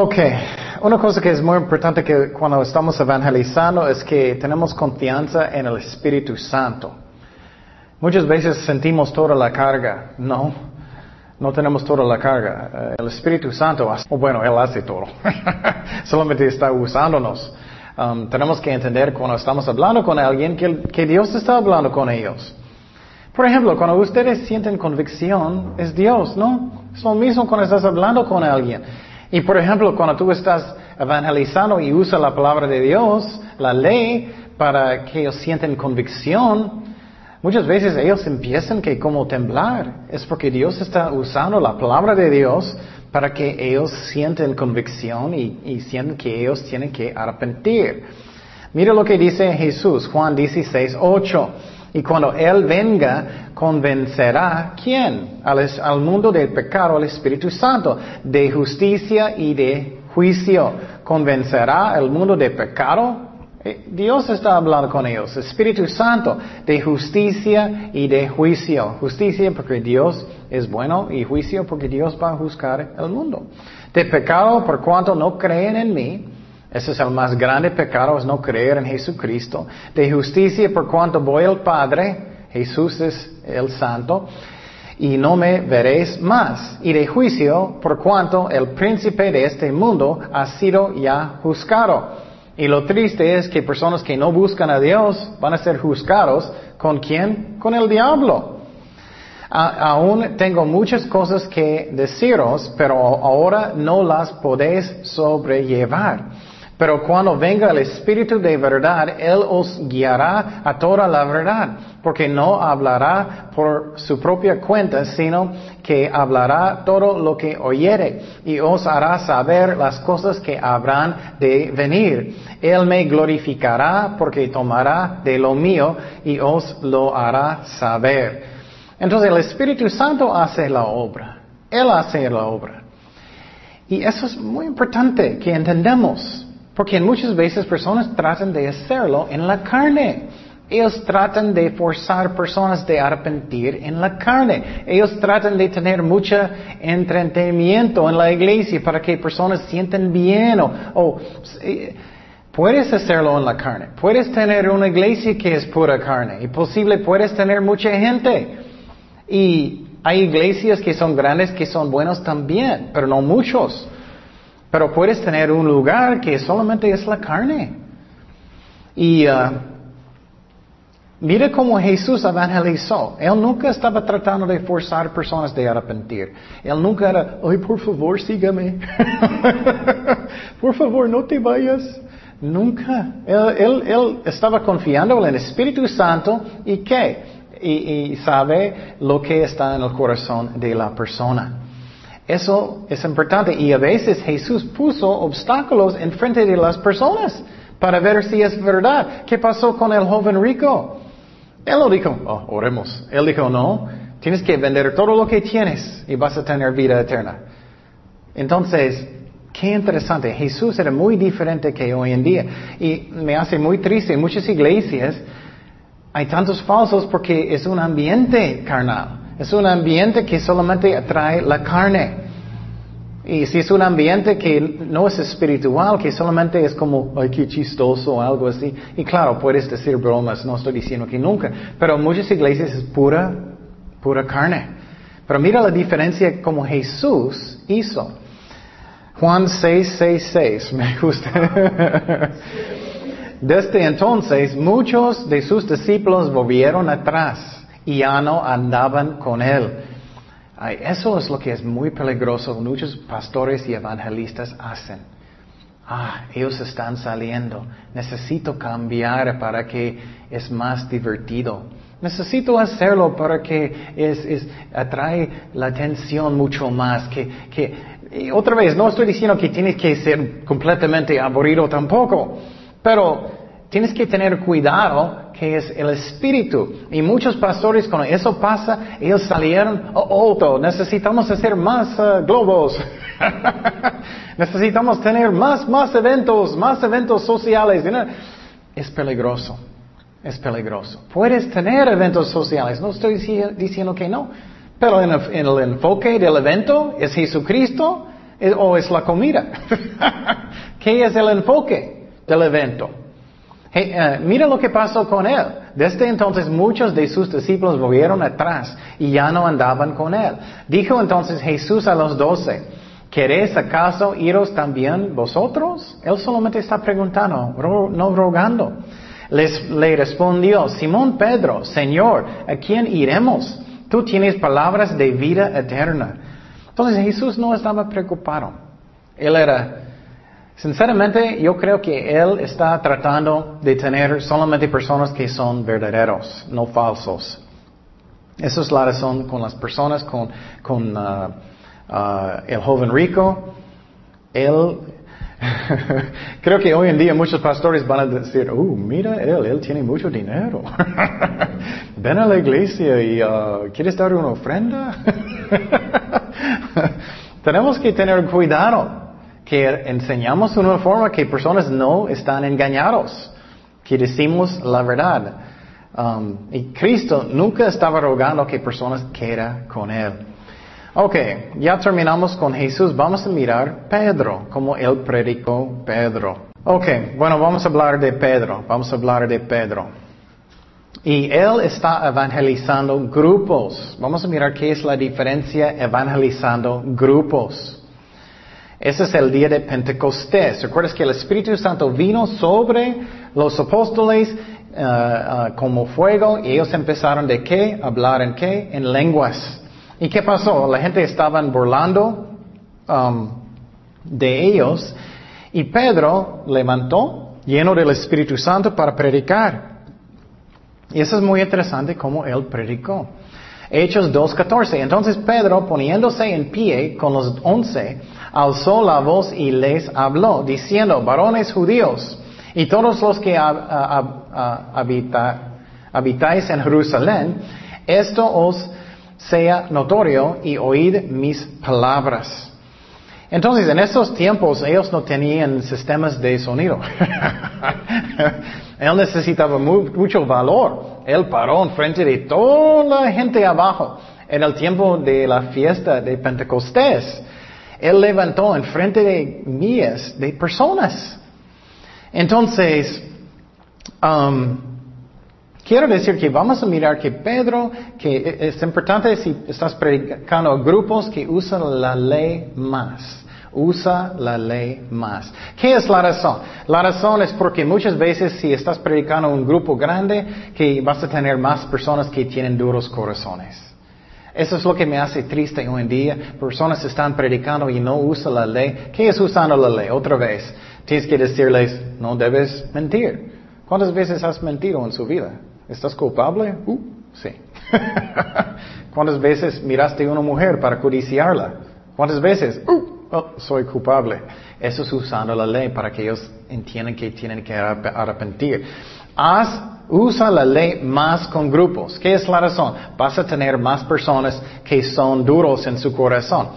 Ok, una cosa que es muy importante que cuando estamos evangelizando es que tenemos confianza en el Espíritu Santo. Muchas veces sentimos toda la carga, no, no tenemos toda la carga. Eh, el Espíritu Santo, o bueno, Él hace todo, solamente está usándonos. Um, tenemos que entender cuando estamos hablando con alguien que, que Dios está hablando con ellos. Por ejemplo, cuando ustedes sienten convicción, es Dios, ¿no? Es lo mismo cuando estás hablando con alguien. Y por ejemplo, cuando tú estás evangelizando y usas la palabra de Dios, la ley, para que ellos sienten convicción, muchas veces ellos empiezan que como temblar. Es porque Dios está usando la palabra de Dios para que ellos sienten convicción y, y sienten que ellos tienen que arrepentir. Mira lo que dice Jesús, Juan 16, 8. Y cuando Él venga, convencerá, ¿quién? Al, mundo del pecado, al Espíritu Santo, de justicia y de juicio. Convencerá al mundo de pecado. Eh, Dios está hablando con ellos. Espíritu Santo, de justicia y de juicio. Justicia porque Dios es bueno y juicio porque Dios va a juzgar el mundo. De pecado por cuanto no creen en mí ese es el más grande pecado, es no creer en Jesucristo. De justicia por cuanto voy al Padre, Jesús es el Santo, y no me veréis más. Y de juicio por cuanto el príncipe de este mundo ha sido ya juzgado. Y lo triste es que personas que no buscan a Dios van a ser juzgados. ¿Con quién? Con el diablo. aún tengo muchas cosas que deciros, pero ahora no las podéis sobrellevar. Pero cuando venga el Espíritu de verdad, Él os guiará a toda la verdad, porque no hablará por su propia cuenta, sino que hablará todo lo que oyere y os hará saber las cosas que habrán de venir. Él me glorificará porque tomará de lo mío y os lo hará saber. Entonces el Espíritu Santo hace la obra. Él hace la obra. Y eso es muy importante que entendamos. Porque muchas veces personas tratan de hacerlo en la carne. Ellos tratan de forzar personas de arrepentir en la carne. Ellos tratan de tener mucho entretenimiento en la iglesia para que personas sienten bien o, puedes hacerlo en la carne. Puedes tener una iglesia que es pura carne y posible puedes tener mucha gente. Y hay iglesias que son grandes que son buenos también, pero no muchos. Pero puedes tener un lugar que solamente es la carne. Y uh, mira cómo Jesús evangelizó. Él nunca estaba tratando de forzar personas de arrepentir. Él nunca era, ay, por favor, sígame. por favor, no te vayas. Nunca. Él, él, estaba confiando en el Espíritu Santo y qué? y sabe lo que está en el corazón de la persona. Eso es importante y a veces Jesús puso obstáculos en frente de las personas para ver si es verdad. ¿Qué pasó con el joven rico? Él lo dijo, oh, oremos. Él dijo, no, tienes que vender todo lo que tienes y vas a tener vida eterna. Entonces, qué interesante. Jesús era muy diferente que hoy en día. Y me hace muy triste. En muchas iglesias hay tantos falsos porque es un ambiente carnal. Es un ambiente que solamente atrae la carne. Y si es un ambiente que no es espiritual, que solamente es como, ay, qué chistoso o algo así. Y claro, puedes decir bromas, no estoy diciendo que nunca. Pero muchas iglesias es pura, pura carne. Pero mira la diferencia como Jesús hizo. Juan 6, 6, 6, me gusta. Desde entonces muchos de sus discípulos volvieron atrás y ya no andaban con él. eso es lo que es muy peligroso. Muchos pastores y evangelistas hacen. Ah, ellos están saliendo. Necesito cambiar para que es más divertido. Necesito hacerlo para que es, atrae la atención mucho más. Que, que, otra vez, no estoy diciendo que tienes que ser completamente aburrido tampoco, pero tienes que tener cuidado que es el espíritu. Y muchos pastores, cuando eso pasa, ellos salieron, oh, necesitamos hacer más uh, globos. necesitamos tener más, más eventos, más eventos sociales. Es peligroso. Es peligroso. Puedes tener eventos sociales, no estoy diciendo que no. Pero en el, enfoque del evento es Jesucristo, ¿O es la comida? ¿Qué es el enfoque del evento? Eh, mira lo que pasó con él. Desde entonces muchos de sus discípulos volvieron atrás y ya no andaban con él. Dijo entonces Jesús a los doce, ¿queréis acaso iros también vosotros? Él solamente está preguntando, no rogando. Les, le respondió, Simón Pedro, Señor, ¿a quién iremos? Tú tienes palabras de vida eterna. Entonces Jesús no estaba preocupado. Él era Sinceramente, yo creo que Él está tratando de tener solamente personas que son verdaderos, no falsos. Esa es la razón con las personas, con, con uh, uh, el joven rico. Él, creo que hoy en día muchos pastores van a decir, oh, mira él, él tiene mucho dinero. Ven a la iglesia y uh, ¿quieres dar una ofrenda? Tenemos que tener cuidado que enseñamos de una forma que personas no están engañados, que decimos la verdad. Um, y Cristo nunca estaba rogando que personas quieran con Él. Ok, ya terminamos con Jesús. Vamos a mirar Pedro, como Él predicó Pedro. Ok, bueno, vamos a hablar de Pedro. Vamos a hablar de Pedro. Y Él está evangelizando grupos. Vamos a mirar qué es la diferencia evangelizando grupos. Ese es el día de Pentecostés. ¿Recuerdas que el Espíritu Santo vino sobre los apóstoles uh, uh, como fuego y ellos empezaron de qué? Hablar en qué? En lenguas. ¿Y qué pasó? La gente estaba burlando um, de ellos y Pedro levantó lleno del Espíritu Santo para predicar. Y eso es muy interesante cómo él predicó. Hechos 2.14. Entonces Pedro, poniéndose en pie con los once, alzó la voz y les habló, diciendo, varones judíos, y todos los que habitáis en Jerusalén, esto os sea notorio y oíd mis palabras. Entonces, en esos tiempos ellos no tenían sistemas de sonido. Él necesitaba mucho valor. Él paró en frente de toda la gente abajo en el tiempo de la fiesta de Pentecostés. Él levantó en frente de miles de personas. Entonces, um, quiero decir que vamos a mirar que Pedro, que es importante si estás predicando a grupos que usan la ley más. Usa la ley más. ¿Qué es la razón? La razón es porque muchas veces si estás predicando a un grupo grande, que vas a tener más personas que tienen duros corazones. Eso es lo que me hace triste hoy en día. Personas están predicando y no usan la ley. ¿Qué es usando la ley? Otra vez, tienes que decirles, no debes mentir. ¿Cuántas veces has mentido en su vida? ¿Estás culpable? Uh, sí. ¿Cuántas veces miraste a una mujer para codiciarla? ¿Cuántas veces? Uh, oh, soy culpable. Eso es usando la ley para que ellos entiendan que tienen que arrepentir. Haz usa la ley más con grupos. ¿Qué es la razón? Vas a tener más personas que son duros en su corazón.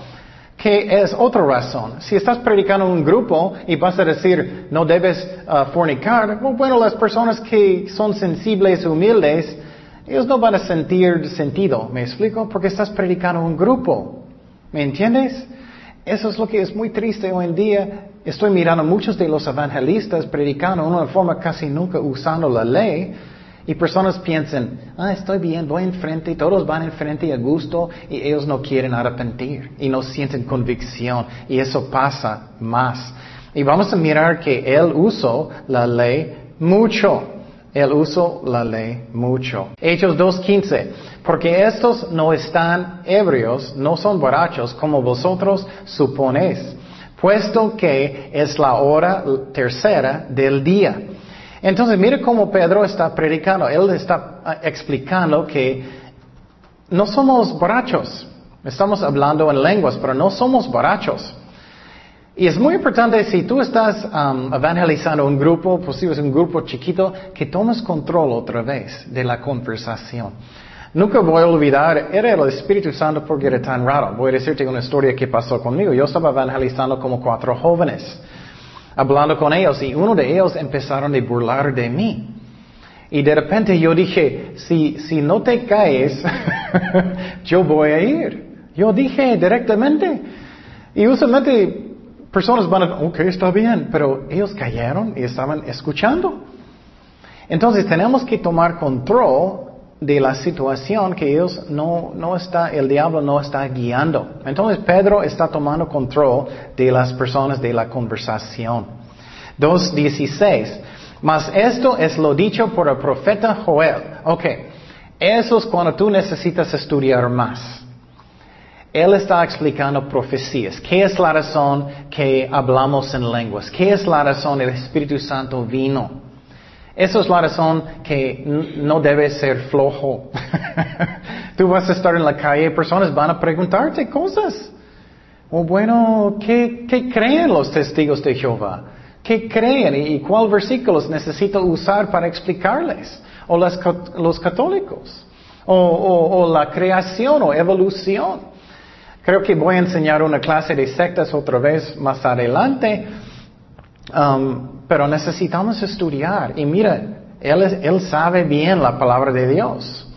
¿Qué es otra razón? Si estás predicando un grupo y vas a decir no debes uh, fornicar, bueno, las personas que son sensibles, humildes, ellos no van a sentir sentido. ¿Me explico? Porque estás predicando un grupo. ¿Me entiendes? Eso es lo que es muy triste hoy en día. Estoy mirando muchos de los evangelistas predicando de una forma casi nunca usando la ley. Y personas piensan, ah, estoy bien, voy enfrente, todos van enfrente a gusto y ellos no quieren arrepentir y no sienten convicción y eso pasa más. Y vamos a mirar que él usó la ley mucho. Él usó la ley mucho. Hechos 2.15. Porque estos no están ebrios, no son borrachos como vosotros suponéis, puesto que es la hora tercera del día. Entonces, mire cómo Pedro está predicando. Él está ah, explicando que no somos borrachos. Estamos hablando en lenguas, pero no somos borrachos. Y es muy importante si tú estás um, evangelizando un grupo, posible un grupo chiquito, que tomes control otra vez de la conversación. Nunca voy a olvidar, era el Espíritu Santo porque era tan raro. Voy a decirte una historia que pasó conmigo. Yo estaba evangelizando como cuatro jóvenes, hablando con ellos y uno de ellos empezaron a burlar de mí. Y de repente yo dije, si, si no te caes, yo voy a ir. Yo dije directamente, Y usualmente personas van a, ok, está bien, pero ellos cayeron y estaban escuchando. Entonces tenemos que tomar control de la situación que ellos no, no está, el diablo no está guiando. Entonces Pedro está tomando control de las personas de la conversación. 2.16. Mas esto es lo dicho por el profeta Joel. Ok, eso es cuando tú necesitas estudiar más. Él está explicando profecías. ¿Qué es la razón que hablamos en lenguas? ¿Qué es la razón el Espíritu Santo vino? Esa es la razón que no debes ser flojo. Tú vas a estar en la calle personas van a preguntarte cosas. O bueno, ¿qué, creen los testigos de Jehová? ¿Qué creen y cuál versículos necesito usar para explicarles? O los católicos. O, la creación o evolución. Creo que voy a enseñar una clase de sectas otra vez más adelante. Um, pero necesitamos estudiar. Y mira, él, sabe bien la palabra de Dios.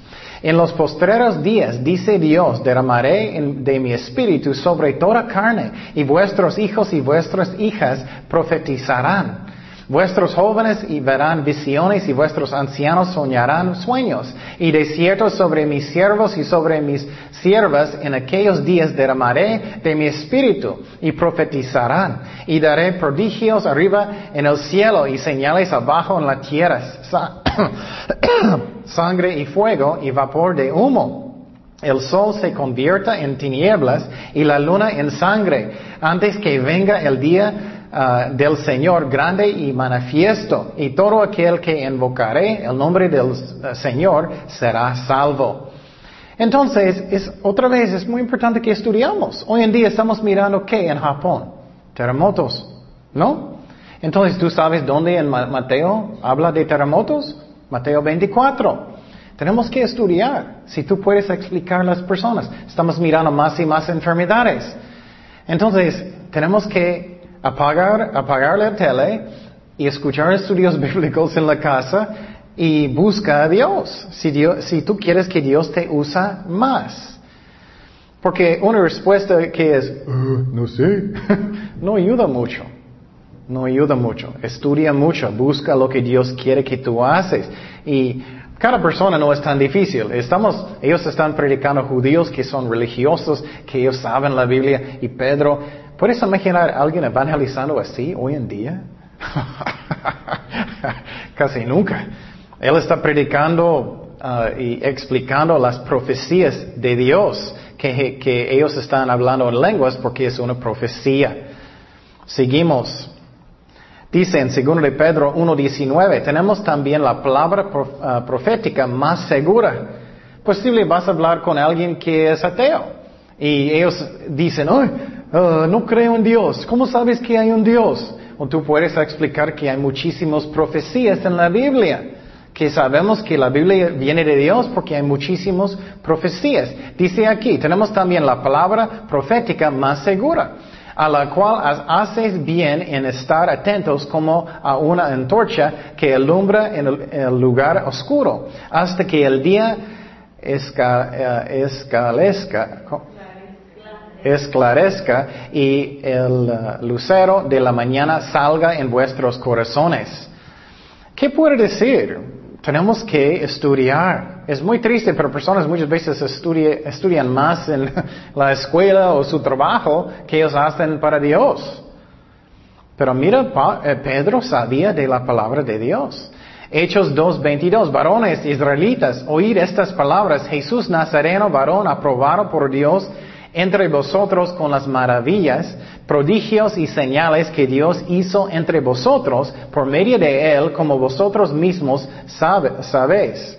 En los postreros días, dice Dios, derramaré de mi espíritu sobre toda carne, y vuestros hijos y vuestras hijas profetizarán. Vuestros jóvenes y verán visiones y vuestros ancianos soñarán sueños. Y de cierto sobre mis siervos y sobre mis siervas en aquellos días derramaré de mi espíritu y profetizarán. Y daré prodigios arriba en el cielo y señales abajo en la tierra. Sangre y fuego y vapor de humo. El sol se convierta en tinieblas y la luna en sangre antes que venga el día Ah, del Señor grande y manifiesto, y todo aquel que invocaré el nombre del eh, Señor será salvo. Entonces, es, otra vez, es muy importante que estudiamos. Hoy en día estamos mirando qué en Japón? Terremotos, ¿no? Entonces, ¿tú sabes dónde en Mateo habla de terremotos? Mateo 24. Tenemos que estudiar. Si tú puedes explicar a las personas, estamos mirando más y más enfermedades. Entonces, tenemos que apagar, apagar la tele y escuchar estudios bíblicos en la casa y busca a Dios si, tú quieres que Dios te usa más. Porque una respuesta que es, uh, no sé, no ayuda mucho. No ayuda mucho. Estudia mucho. Busca lo que Dios quiere que tú haces. Y cada persona no es tan difícil. Estamos, ellos están predicando judíos que son religiosos, que ellos saben la Biblia. Y Pedro ¿Puedes imaginar a alguien evangelizando así hoy en día? Casi nunca. Él está predicando uh, y explicando las profecías de Dios, que, ellos están hablando en lenguas porque es una profecía. Seguimos. Dice en 2 de Pedro 1.19, tenemos también la palabra uh, profética más segura. Posible vas a hablar con alguien que es ateo. Y ellos dicen, Ay, Ah, no creo en Dios. ¿Cómo sabes que hay un Dios? O tú puedes explicar que hay muchísimas profecías en la Biblia. Que sabemos que la Biblia viene de Dios porque hay muchísimas profecías. Dice aquí, tenemos también la palabra profética más segura, a la cual haces bien en estar atentos como a una antorcha que alumbra en el, lugar oscuro, hasta que el día eh, escalezca esclarezca y el uh, lucero de la mañana salga en vuestros corazones. ¿Qué puede decir? Tenemos que estudiar. Es muy triste, pero personas muchas veces estudian más en la escuela o su trabajo que ellos hacen para Dios. Pero mira, eh, Pedro sabía de la palabra de Dios. Hechos 2.22, varones israelitas, oír estas palabras, Jesús Nazareno, varón aprobado por Dios entre vosotros con las maravillas, prodigios y señales que Dios hizo entre vosotros por medio de Él, como vosotros mismos sabéis.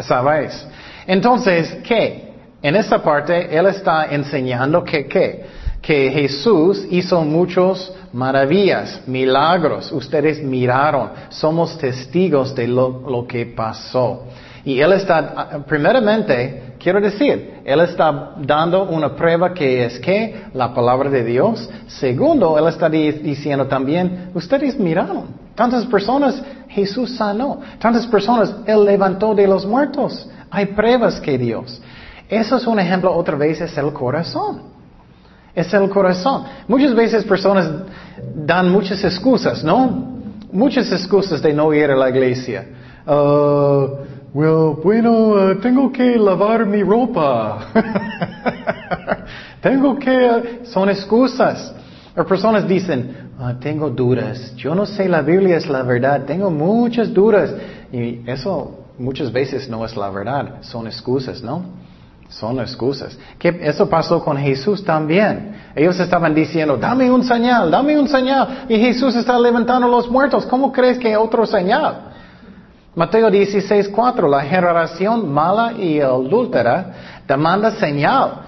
Sabéis. Entonces, ¿qué? En esta parte, Él está enseñando que, ¿qué? Que Jesús hizo muchos maravillas, milagros. Ustedes miraron. Somos testigos de lo, lo que pasó. Y Él está, primeramente, quiero decir, Él está dando una prueba que es que la palabra de Dios. Segundo, Él está diciendo también, ustedes miraron, tantas personas Jesús sanó, tantas personas Él levantó de los muertos. Hay pruebas que Dios. Eso es un ejemplo, otra vez, es el corazón. Es el corazón. Muchas veces personas dan muchas excusas, ¿no? Muchas excusas de no ir a la iglesia. Uh, bueno, uh, tengo que lavar mi ropa. tengo que... Uh, son excusas. O personas dicen, ah, tengo dudas. Yo no sé, la Biblia es la verdad. Tengo muchas dudas. Y eso muchas veces no es la verdad. Son excusas, ¿no? Son excusas. Eso pasó con Jesús también. Ellos estaban diciendo, dame un señal, dame un señal. Y Jesús está levantando los muertos. ¿Cómo crees que otro señal? Mateo 16, 4, la generación mala y adúltera demanda señal,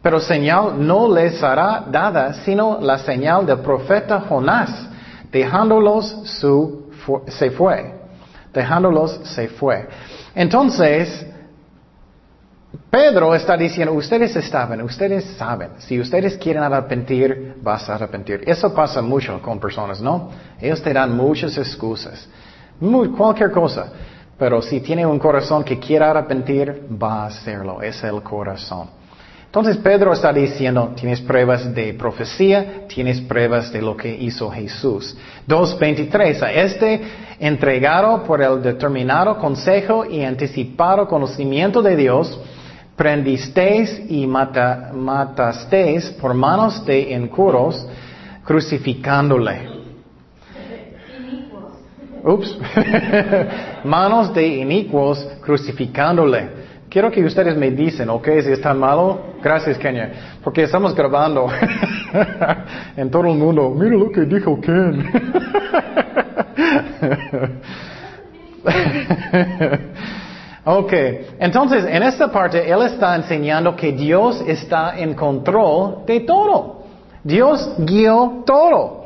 pero señal no les será dada, sino la señal del profeta Jonás. Dejándolos se fue. Dejándolos se fue. Entonces, Pedro está diciendo, ustedes saben, ustedes saben, si ustedes quieren arrepentir, vas a arrepentir. Eso pasa mucho con personas, ¿no? Ellos te dan muchas excusas, cualquier cosa. Pero si tiene un corazón que quiera arrepentir, va a hacerlo, es el corazón. Entonces Pedro está diciendo, tienes pruebas de profecía, tienes pruebas de lo que hizo Jesús. 2.23, a este entregado por el determinado consejo y anticipado conocimiento de Dios, prendisteis y matasteis por manos de incuros, crucificándole. Ups. manos de inicuos crucificándole. Quiero que ustedes me dicen, ok, si está malo, gracias Kenya, porque estamos grabando en todo el mundo. Mira lo que dijo Ken. Ok, entonces en esta parte Él está enseñando que Dios está en control de todo. Dios guió todo.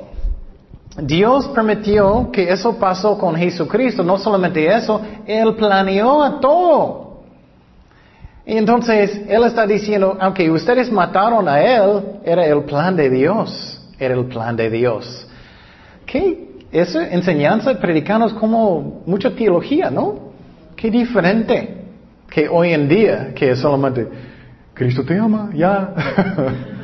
Dios permitió que eso pasó con Jesucristo. No solamente eso, Él planeó a todo. Y entonces Él está diciendo, aunque ustedes mataron a Él, era el plan de Dios. Era el plan de Dios. ¿Qué? Esa enseñanza predicamos como mucha teología, ¿no? Qué diferente que hoy en día, que es solamente, Cristo te ama, ya.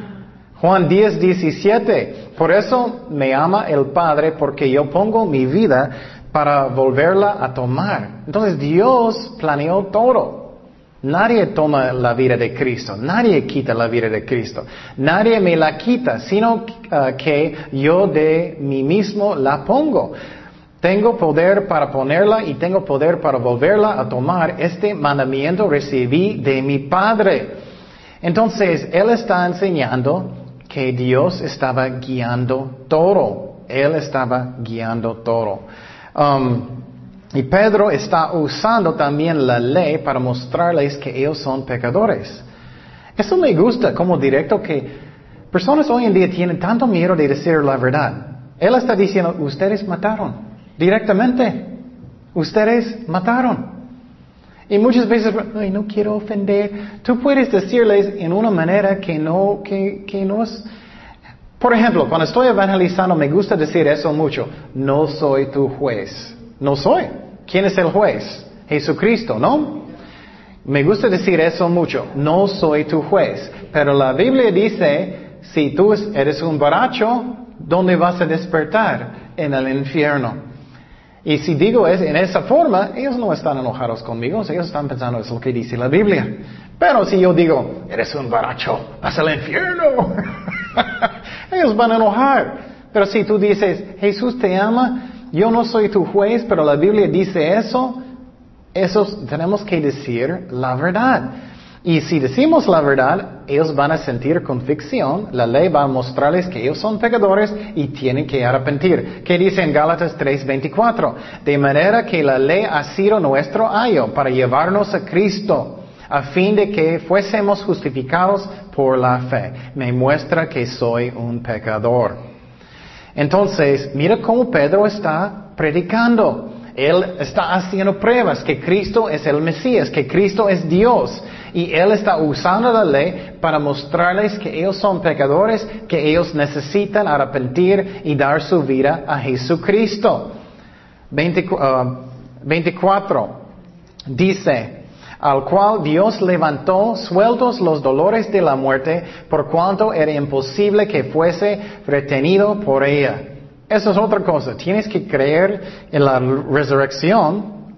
Juan 10, 17. Por eso me ama el Padre, porque yo pongo mi vida para volverla a tomar. Entonces Dios planeó todo. Nadie toma la vida de Cristo, nadie quita la vida de Cristo, nadie me la quita, sino uh, que yo de mí mismo la pongo. Tengo poder para ponerla y tengo poder para volverla a tomar. Este mandamiento recibí de mi Padre. Entonces, Él está enseñando que Dios estaba guiando todo. Él estaba guiando todo. Um, y Pedro está usando también la ley para mostrarles que ellos son pecadores. Eso me gusta como directo que personas hoy en día tienen tanto miedo de decir la verdad. Él está diciendo, ustedes mataron. Directamente. Ustedes mataron. Y muchas veces, ay, no quiero ofender. Tú puedes decirles en una manera que no, que, que no es... Por ejemplo, cuando estoy evangelizando me gusta decir eso mucho. No soy tu juez. No soy. ¿Quién es el juez? Jesucristo, ¿no? Me gusta decir eso mucho. No soy tu juez. Pero la Biblia dice, si tú eres un borracho, ¿dónde vas a despertar? En el infierno. Y si digo es, en esa forma, ellos no están enojados conmigo, ellos están pensando es lo que dice la Biblia. Pero si yo digo, eres un baracho, vas al infierno, ellos van a enojar. Pero si tú dices, Jesús te ama, yo no soy tu juez, pero la Biblia dice eso, eso tenemos que decir la verdad. Y si decimos la verdad, ellos van a sentir convicción, la ley va a mostrarles que ellos son pecadores y tienen que arrepentir. ¿Qué dice en Gálatas 3:24? De manera que la ley ha sido nuestro ayo para llevarnos a Cristo, a fin de que fuésemos justificados por la fe. Me muestra que soy un pecador. Entonces, mira cómo Pedro está predicando. Él está haciendo pruebas que Cristo es el Mesías, que Cristo es Dios. Y Él está usando la ley para mostrarles que ellos son pecadores, que ellos necesitan arrepentir y dar su vida a Jesucristo. 24. Uh, dice, al cual Dios levantó sueltos los dolores de la muerte, por cuanto era imposible que fuese retenido por ella. Eso es otra cosa. Tienes que creer en la resurrección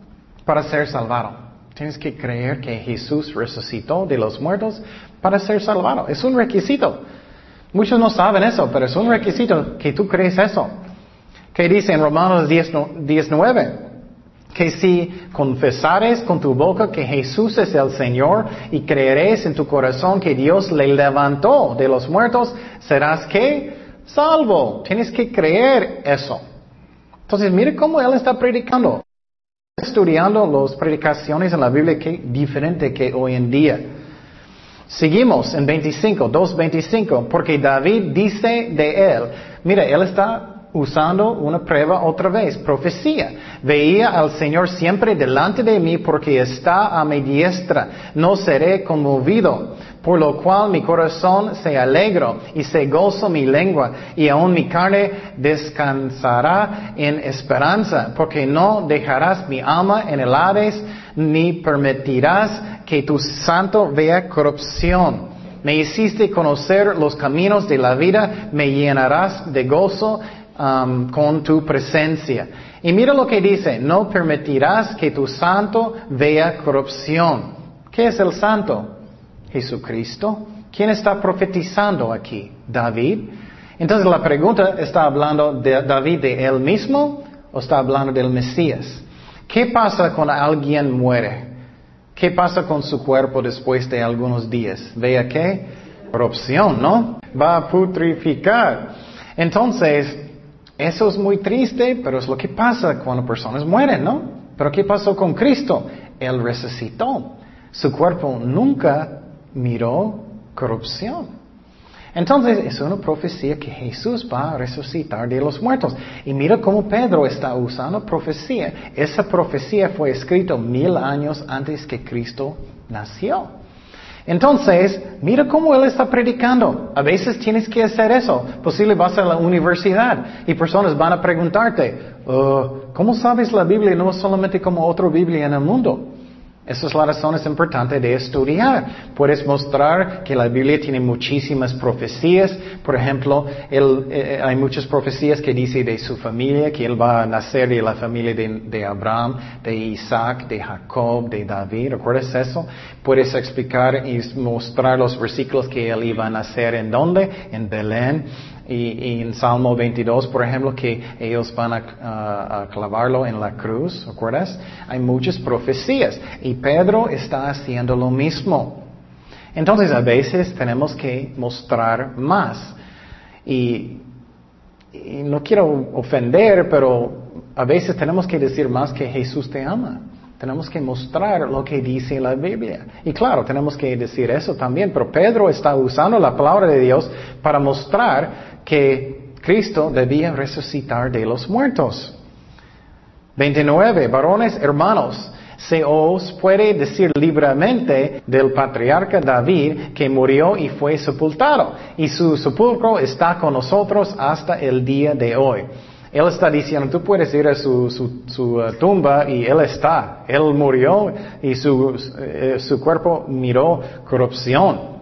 para ser salvado. Tienes que creer que Jesús resucitó de los muertos para ser salvado. Es un requisito. Muchos no saben eso, pero es un requisito que tú crees eso. ¿Qué dice en Romanos 19? Que si confesares con tu boca que Jesús es el Señor y creeres en tu corazón que Dios le levantó de los muertos, serás que salvo. Tienes que creer eso. Entonces, mire cómo él está predicando estudiando las predicaciones en la Biblia que diferente que hoy en día. Seguimos en 25, 2.25, porque David dice de él, mira, él está usando una prueba otra vez, profecía. Veía al Señor siempre delante de mí porque está a mi diestra, no seré conmovido por lo cual mi corazón se alegro y se gozo mi lengua, y aún mi carne descansará en esperanza, porque no dejarás mi alma en el Hades, ni permitirás que tu santo vea corrupción. Me hiciste conocer los caminos de la vida, me llenarás de gozo um, con tu presencia. Y mira lo que dice, no permitirás que tu santo vea corrupción. ¿Qué es el santo? Jesucristo. ¿Quién está profetizando aquí? David. Entonces la pregunta, ¿está hablando de David de él mismo o está hablando del Mesías? ¿Qué pasa cuando alguien muere? ¿Qué pasa con su cuerpo después de algunos días? ¿Vea qué? Corrupción, ¿no? Va a putrificar. Entonces, eso es muy triste, pero es lo que pasa cuando personas mueren, ¿no? Pero ¿qué pasó con Cristo? Él resucitó. Su cuerpo nunca miró corrupción. Entonces es una profecía que Jesús va a resucitar de los muertos. Y mira cómo Pedro está usando profecía. Esa profecía fue escrita mil años antes que Cristo nació. Entonces, mira cómo él está predicando. A veces tienes que hacer eso. Posible vas a la universidad y personas van a preguntarte, oh, ¿cómo sabes la Biblia no solamente como otra Biblia en el mundo? Esa es la razón es importante de estudiar. Puedes mostrar que la Biblia tiene muchísimas profecías. Por ejemplo, él, eh, hay muchas profecías que dice de su familia, que él va a nacer de la familia de, de Abraham, de Isaac, de Jacob, de David. ¿Recuerdas eso? Puedes explicar y mostrar los versículos que él iba a nacer en dónde? En Belén. Y, en Salmo 22, por ejemplo, que ellos van a, clavarlo en la cruz, ¿recuerdas? Hay muchas profecías y Pedro está haciendo lo mismo. Entonces a veces tenemos que mostrar más. Y, y no quiero ofender, pero a veces tenemos que decir más que Jesús te ama. Tenemos que mostrar lo que dice la Biblia. Y claro, tenemos que decir eso también, pero Pedro está usando la palabra de Dios para mostrar que Cristo debía resucitar de los muertos. 29. Varones hermanos, se os puede decir libremente del patriarca David que murió y fue sepultado, y su sepulcro está con nosotros hasta el día de hoy. Él está diciendo, tú puedes ir a su, su, uh, tumba y Él está. Él murió y su, eh, su cuerpo miró corrupción.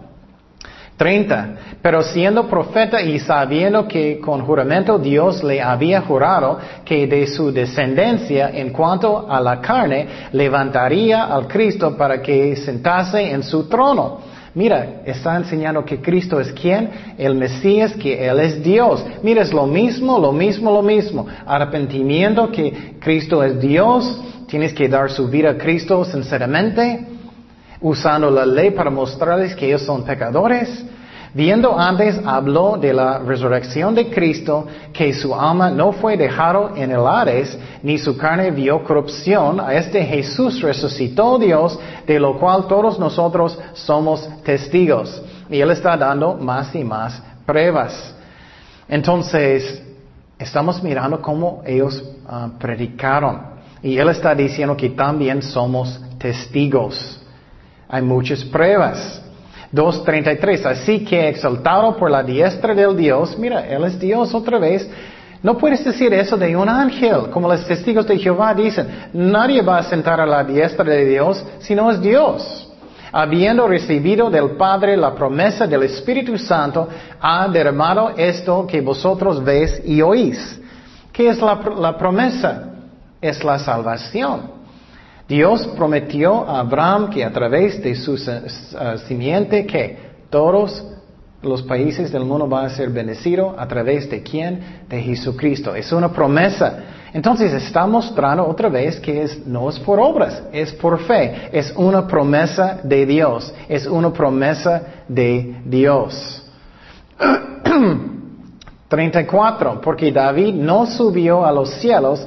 30. Pero siendo profeta y sabiendo que con juramento Dios le había jurado que de su descendencia en cuanto a la carne levantaría al Cristo para que sentase en su trono Mira, está enseñando que Cristo es quien? El Mesías, que Él es Dios. Mira, es lo mismo, lo mismo, lo mismo. Arrepentimiento que Cristo es Dios. Tienes que dar su vida a Cristo sinceramente. Usando la ley para mostrarles que ellos son pecadores. Viendo antes habló de la resurrección de Cristo, que su alma no fue dejado en el Hades, ni su carne vio corrupción. A este Jesús resucitó Dios, de lo cual todos nosotros somos testigos. Y Él está dando más y más pruebas. Entonces, estamos mirando cómo ellos ah, predicaron. Y Él está diciendo que también somos testigos. Hay muchas pruebas. 2.33. Así que exaltado por la diestra del Dios, mira, Él es Dios otra vez, No puedes decir eso de un ángel, como los testigos de Jehová dicen. Nadie va a sentar a la diestra de Dios si no es Dios. Habiendo recibido del Padre la promesa del Espíritu Santo, ha derramado esto que vosotros veis y oís. ¿Qué es la, promesa? Es la salvación. Dios prometió a Abraham que a través de su simiente que todos los países del mundo van a ser bendecidos a través de quién? De Jesucristo. Es una promesa. Entonces está mostrando otra vez que es, no es por obras, es por fe. Es una promesa de Dios. Es una promesa de Dios. 34. Porque David no subió a los cielos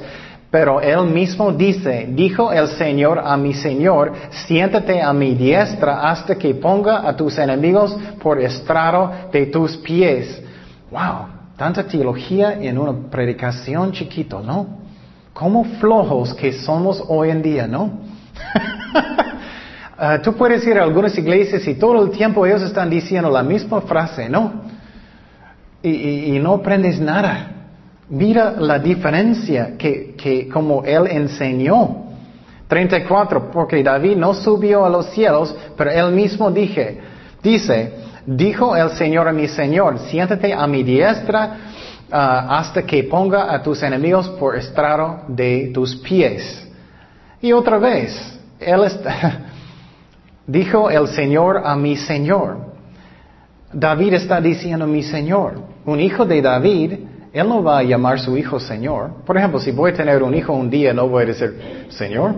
pero él mismo dice, dijo el Señor a mi Señor, siéntate a mi diestra hasta que ponga a tus enemigos por estrado de tus pies. Wow, tanta teología en una predicación chiquito, ¿no? Cómo flojos que somos hoy en día, ¿no? Ah, tú puedes ir a algunas iglesias y todo el tiempo ellos están diciendo la misma frase, ¿no? y no aprendes nada. Mira la diferencia que, que como él enseñó. 34, porque David no subió a los cielos, pero él mismo dije, dice, dijo el Señor a mi Señor, siéntate a mi diestra ah, hasta que ponga a tus enemigos por estrado de tus pies. Y otra vez, él dijo el Señor a mi Señor. David está diciendo mi Señor. Un hijo de David él no va a llamar a su hijo Señor. Por ejemplo, si voy a tener un hijo un día, no voy a decir, Señor.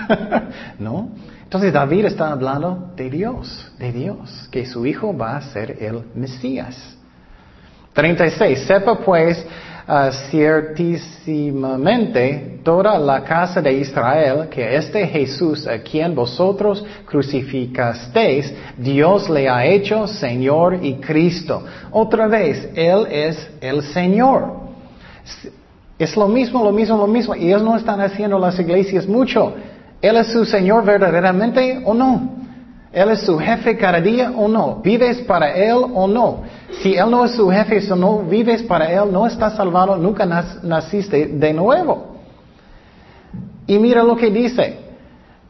no. Entonces David está hablando de Dios, de Dios, que su hijo va a ser el Mesías. 36. Sepa pues uh, ciertísimamente toda la casa de Israel que este Jesús a quien vosotros crucificasteis, Dios le ha hecho Señor y Cristo. Otra vez, Él es el Señor. Es lo mismo, lo mismo, lo mismo. Y ellos no están haciendo las iglesias mucho. ¿Él es su Señor verdaderamente o no? ¿Él es su jefe cada día o no? ¿Vives para Él o no? Si Él no es su jefe, si no vives para Él, no estás salvado, nunca naciste de nuevo. Y mira lo que dice.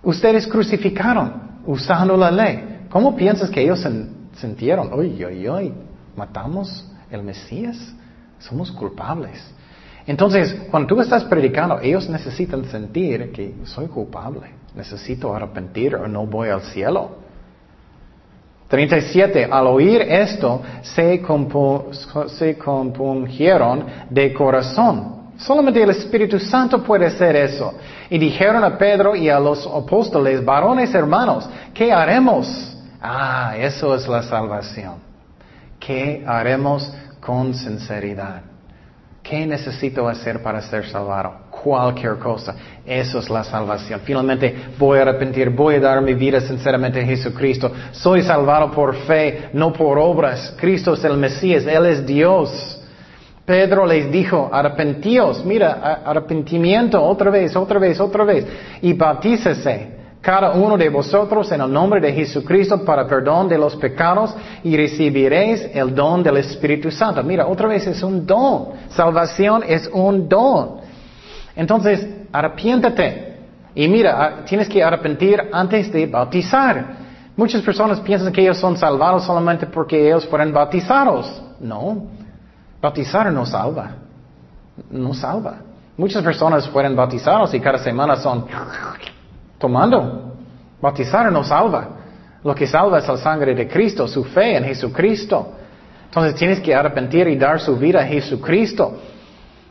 Ustedes crucificaron usando la ley. ¿Cómo piensas que ellos sintieron? Uy, uy, uy, matamos el Mesías. Somos culpables. Entonces, cuando tú estás predicando, ellos necesitan sentir que soy culpable. Necesito arrepentir o no voy al cielo. 37. Al oír esto, se, compungieron de corazón. Solamente el Espíritu Santo puede hacer eso. Y dijeron a Pedro y a los apóstoles, varones hermanos, ¿qué haremos? Ah, eso es la salvación. ¿Qué haremos con sinceridad? ¿Qué necesito hacer para ser salvado? Cualquier cosa. Eso es la salvación. Finalmente voy a arrepentir, voy a dar mi vida sinceramente a Jesucristo. Soy salvado por fe, no por obras. Cristo es el Mesías, Él es Dios. Pedro les dijo, arrepentíos, mira, arrepentimiento otra vez, otra vez, otra vez, y bautícese cada uno de vosotros en el nombre de Jesucristo para perdón de los pecados y recibiréis el don del Espíritu Santo. Mira, otra vez es un don. Salvación es un don. Entonces, arrepiéntate. Y mira, ah, tienes que arrepentir antes de bautizar. Muchas personas piensan que ellos son salvados solamente porque ellos fueron bautizados. No, bautizar no salva. No salva. Muchas personas fueron bautizados y cada semana son tomando. Bautizar no salva. Lo que salva es la sangre de Cristo, su fe en Jesucristo. Entonces tienes que arrepentir y dar su vida a Jesucristo.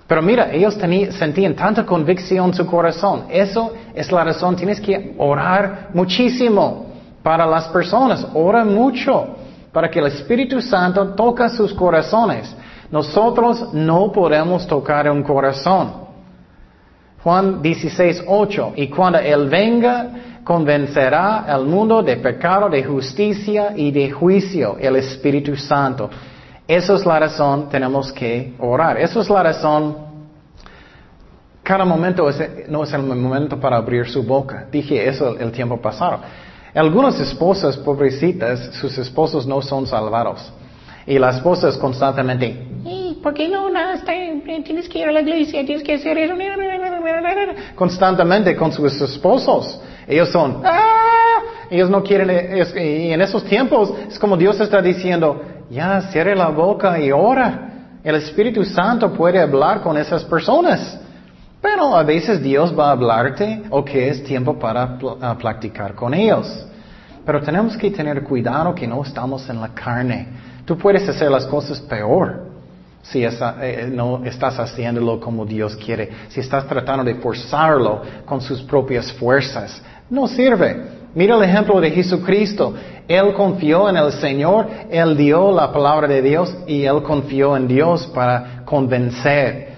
Pero mira, ellos sentían tanta convicción en su corazón. Eso es la razón. Tienes que orar muchísimo para las personas. Ora mucho para que el Espíritu Santo toque sus corazones. Nosotros no podemos tocar un corazón. Juan 16, 8. Y cuando Él venga, convencerá al mundo de pecado, de justicia y de juicio, el Espíritu Santo. Esa es la razón, tenemos que orar. Esa es la razón. Cada momento no es el momento para abrir su boca. Dije eso el tiempo pasado. Algunas esposas pobrecitas, sus esposos no son salvados. Y las esposas constantemente, ¿por qué no? no tienes que ir a la iglesia, tienes que hacer eso. Constantemente con sus esposos. Ellos son, ¡ah! ellos no quieren, y en esos tiempos es como Dios está diciendo, ya cierre la boca y ora. El Espíritu Santo puede hablar con esas personas. Pero a veces Dios va a hablarte o que es tiempo para practicar con ellos. Pero tenemos que tener cuidado que no estamos en la carne. Tú puedes hacer las cosas peor si eh, no estás haciéndolo como Dios quiere. Si estás tratando de forzarlo con sus propias fuerzas. No sirve. Mira el ejemplo de Jesucristo. Él confió en el Señor, Él dio la palabra de Dios y Él confió en Dios para convencer.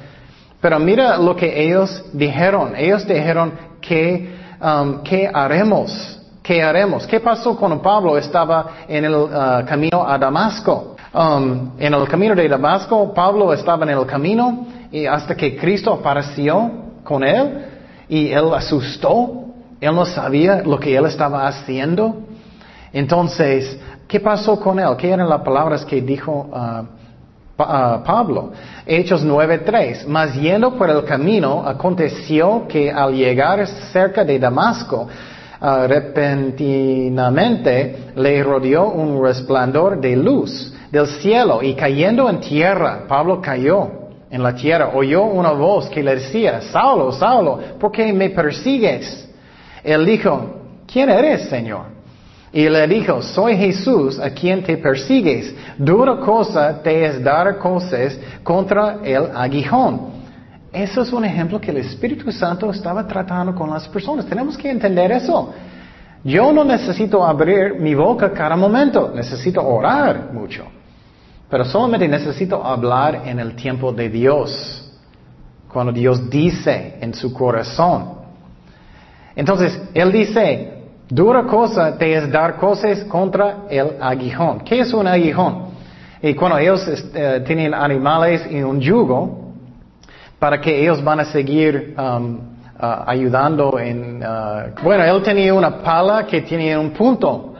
Pero mira lo que ellos dijeron. Ellos dijeron que, um, ¿qué haremos? ¿Qué haremos? ¿Qué pasó cuando Pablo estaba en el uh, camino a Damasco? Um, en el camino de Damasco, Pablo estaba en el camino y hasta que Cristo apareció con él y él asustó. Él no sabía lo que él estaba haciendo. Entonces, ¿qué pasó con él? ¿Qué eran las palabras que dijo uh, Pablo. Hechos 9.3. Mas yendo por el camino, aconteció que al llegar cerca de Damasco, repentinamente le rodeó un resplandor de luz del cielo y cayendo en tierra, Pablo cayó en la tierra, oyó una voz que le decía, Saulo, Saulo, ¿por qué me persigues? Él dijo, ¿quién eres, Señor? Y le dijo, soy Jesús a quien te persigues. Dura cosa te es dar cosas contra el aguijón. Eso es un ejemplo que el Espíritu Santo estaba tratando con las personas. Tenemos que entender eso. Yo no necesito abrir mi boca cada momento, necesito orar mucho. Pero solamente necesito hablar en el tiempo de Dios, cuando Dios dice en su corazón. Entonces, Él dice, Dura cosa te es dar cosas contra el aguijón. ¿Qué es un aguijón? Y cuando ellos eh, tienen animales y un yugo, para que ellos van a seguir um, uh, ayudando en... Uh, bueno, él tenía una pala que tenía un punto.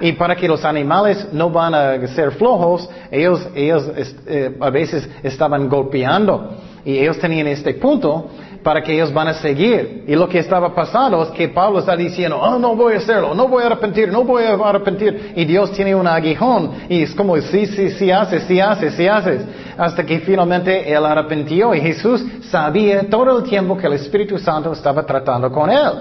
Y para que los animales no van a ser flojos, ellos, ellos eh, a veces estaban golpeando. Y ellos tenían este punto para que ellos van a seguir. Y lo que estaba pasando es que Pablo está diciendo, oh, no voy a hacerlo, no voy a arrepentir, no voy a arrepentir. Y Dios tiene un aguijón y es como, sí, sí, sí haces, sí haces, sí haces. Hasta que finalmente él arrepintió y Jesús sabía todo el tiempo que el Espíritu Santo estaba tratando con él.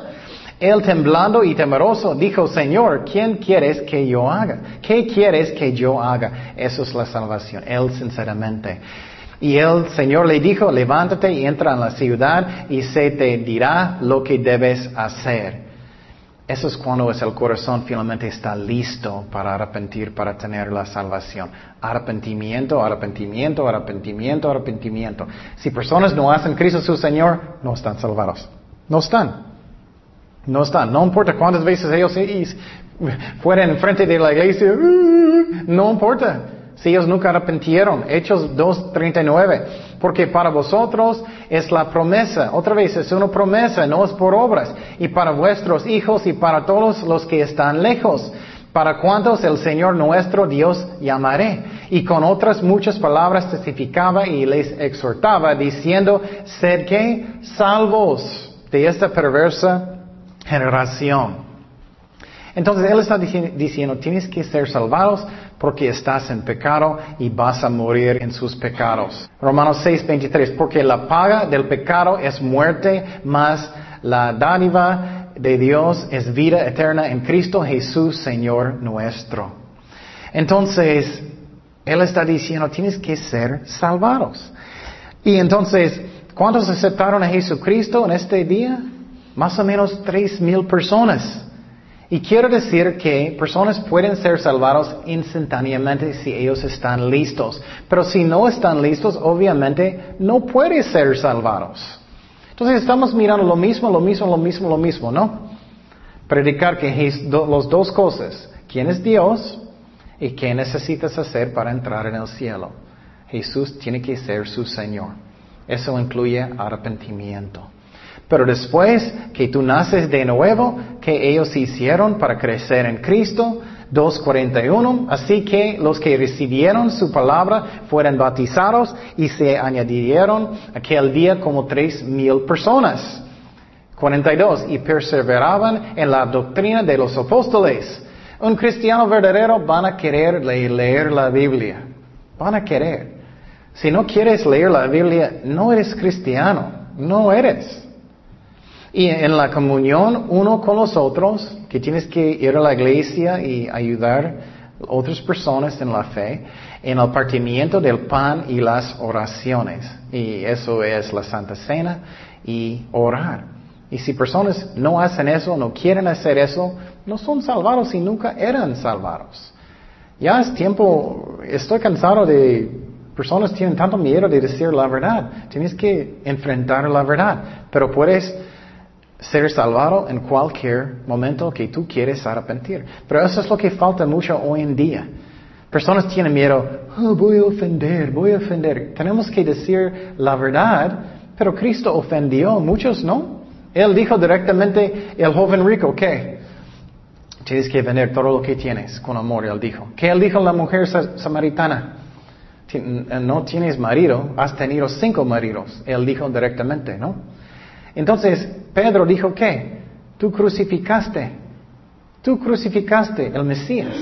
Él temblando y temeroso dijo, Señor, ¿quién quieres que yo haga? ¿Qué quieres que yo haga? Eso es la salvación. Él sinceramente. Y el Señor le dijo, levántate y entra en la ciudad y se te dirá lo que debes hacer. Eso es cuando es el corazón finalmente está listo para arrepentir, para tener la salvación. Arrepentimiento, arrepentimiento, arrepentimiento, arrepentimiento. Si personas no hacen Cristo su Señor, no están salvados. No están. No están. No importa cuántas veces ellos fueran frente de la iglesia, no importa si ellos nunca arrepintieron. Hechos 2.39. Porque para vosotros es la promesa. Otra vez, es una promesa, no es por obras. Y para vuestros hijos y para todos los que están lejos. Para cuantos el Señor nuestro Dios llamaré. Y con otras muchas palabras testificaba y les exhortaba diciendo, sed que salvos de esta perversa generación. Entonces Él está diciendo, tienes que ser salvados porque estás en pecado y vas a morir en sus pecados. Romanos 6, 23, porque la paga del pecado es muerte, mas la dádiva de Dios es vida eterna en Cristo Jesús, Señor nuestro. Entonces, Él está diciendo, tienes que ser salvados. Y entonces, ¿cuántos aceptaron a Jesucristo en este día? Más o menos tres mil personas. Y quiero decir que personas pueden ser salvados instantáneamente si ellos están listos. Pero si no están listos, obviamente no pueden ser salvados. Entonces estamos mirando lo mismo, lo mismo, lo mismo, lo mismo, ¿no? Predicar que los dos cosas. ¿Quién es Dios? ¿Y qué necesitas hacer para entrar en el cielo? Jesús tiene que ser su Señor. Eso incluye arrepentimiento. Pero después que tú naces de nuevo, que ellos hicieron para crecer en Cristo, 2.41. Así que los que recibieron su palabra fueron bautizados y se añadieron aquel día como tres mil personas. 42. Y perseveraban en la doctrina de los apóstoles. Un cristiano verdadero van a querer leer la Biblia. Van a querer. Si no quieres leer la Biblia, no eres cristiano. No eres. Y en la comunión uno con los otros, que tienes que ir a la iglesia y ayudar a otras personas en la fe, en el partimiento del pan y las oraciones. Y eso es la Santa Cena y orar. Y si personas no hacen eso, no quieren hacer eso, no son salvados y nunca eran salvados. Ya es tiempo, estoy cansado de personas tienen tanto miedo de decir la verdad. Tienes que enfrentar la verdad, pero puedes ser salvado en cualquier momento que tú quieres arrepentir. Pero eso es lo que falta mucho hoy en día. Personas tienen miedo, oh, voy a ofender, voy a ofender. Tenemos que decir la verdad, pero Cristo ofendió, muchos no. Él dijo directamente, el joven rico, ¿qué? Tienes que vender todo lo que tienes con amor, él dijo. ¿Qué él dijo a la mujer samaritana? No tienes marido, has tenido cinco maridos. Él dijo directamente, ¿no? Entonces, Pedro dijo, ¿qué? Tú crucificaste. Tú crucificaste el Mesías.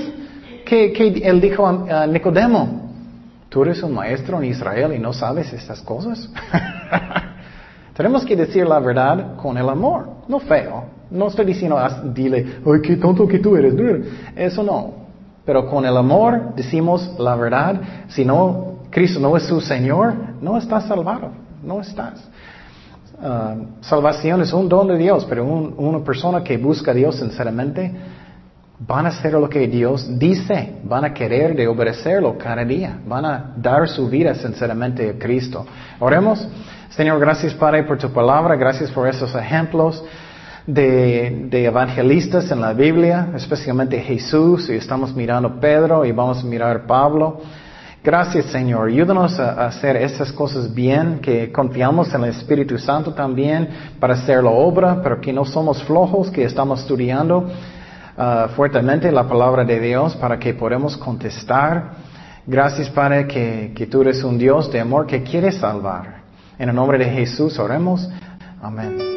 ¿Qué, él dijo a, Nicodemo? ¿Tú eres un maestro en Israel y no sabes estas cosas? Tenemos que decir la verdad con el amor, no feo. No estoy diciendo, dile, ay, qué tonto que tú eres. Eso no. Pero con el amor decimos la verdad. Si no, Cristo no es su Señor, no estás salvado. No estás. Ah, salvación es un don de Dios, pero una persona que busca a Dios sinceramente van a hacer lo que Dios dice, van a querer de obedecerlo cada día, van a dar su vida sinceramente a Cristo. Oremos, Señor, gracias Padre por tu palabra, gracias por esos ejemplos de, de evangelistas en la Biblia, especialmente Jesús, y estamos mirando Pedro y vamos a mirar Pablo. Gracias Señor, ayúdanos a hacer esas cosas bien, que confiamos en el Espíritu Santo también para hacer la obra, pero que no somos flojos, que estamos estudiando uh, fuertemente la palabra de Dios para que podamos contestar. Gracias Padre que, que tú eres un Dios de amor que quiere salvar. En el nombre de Jesús oremos. Amén.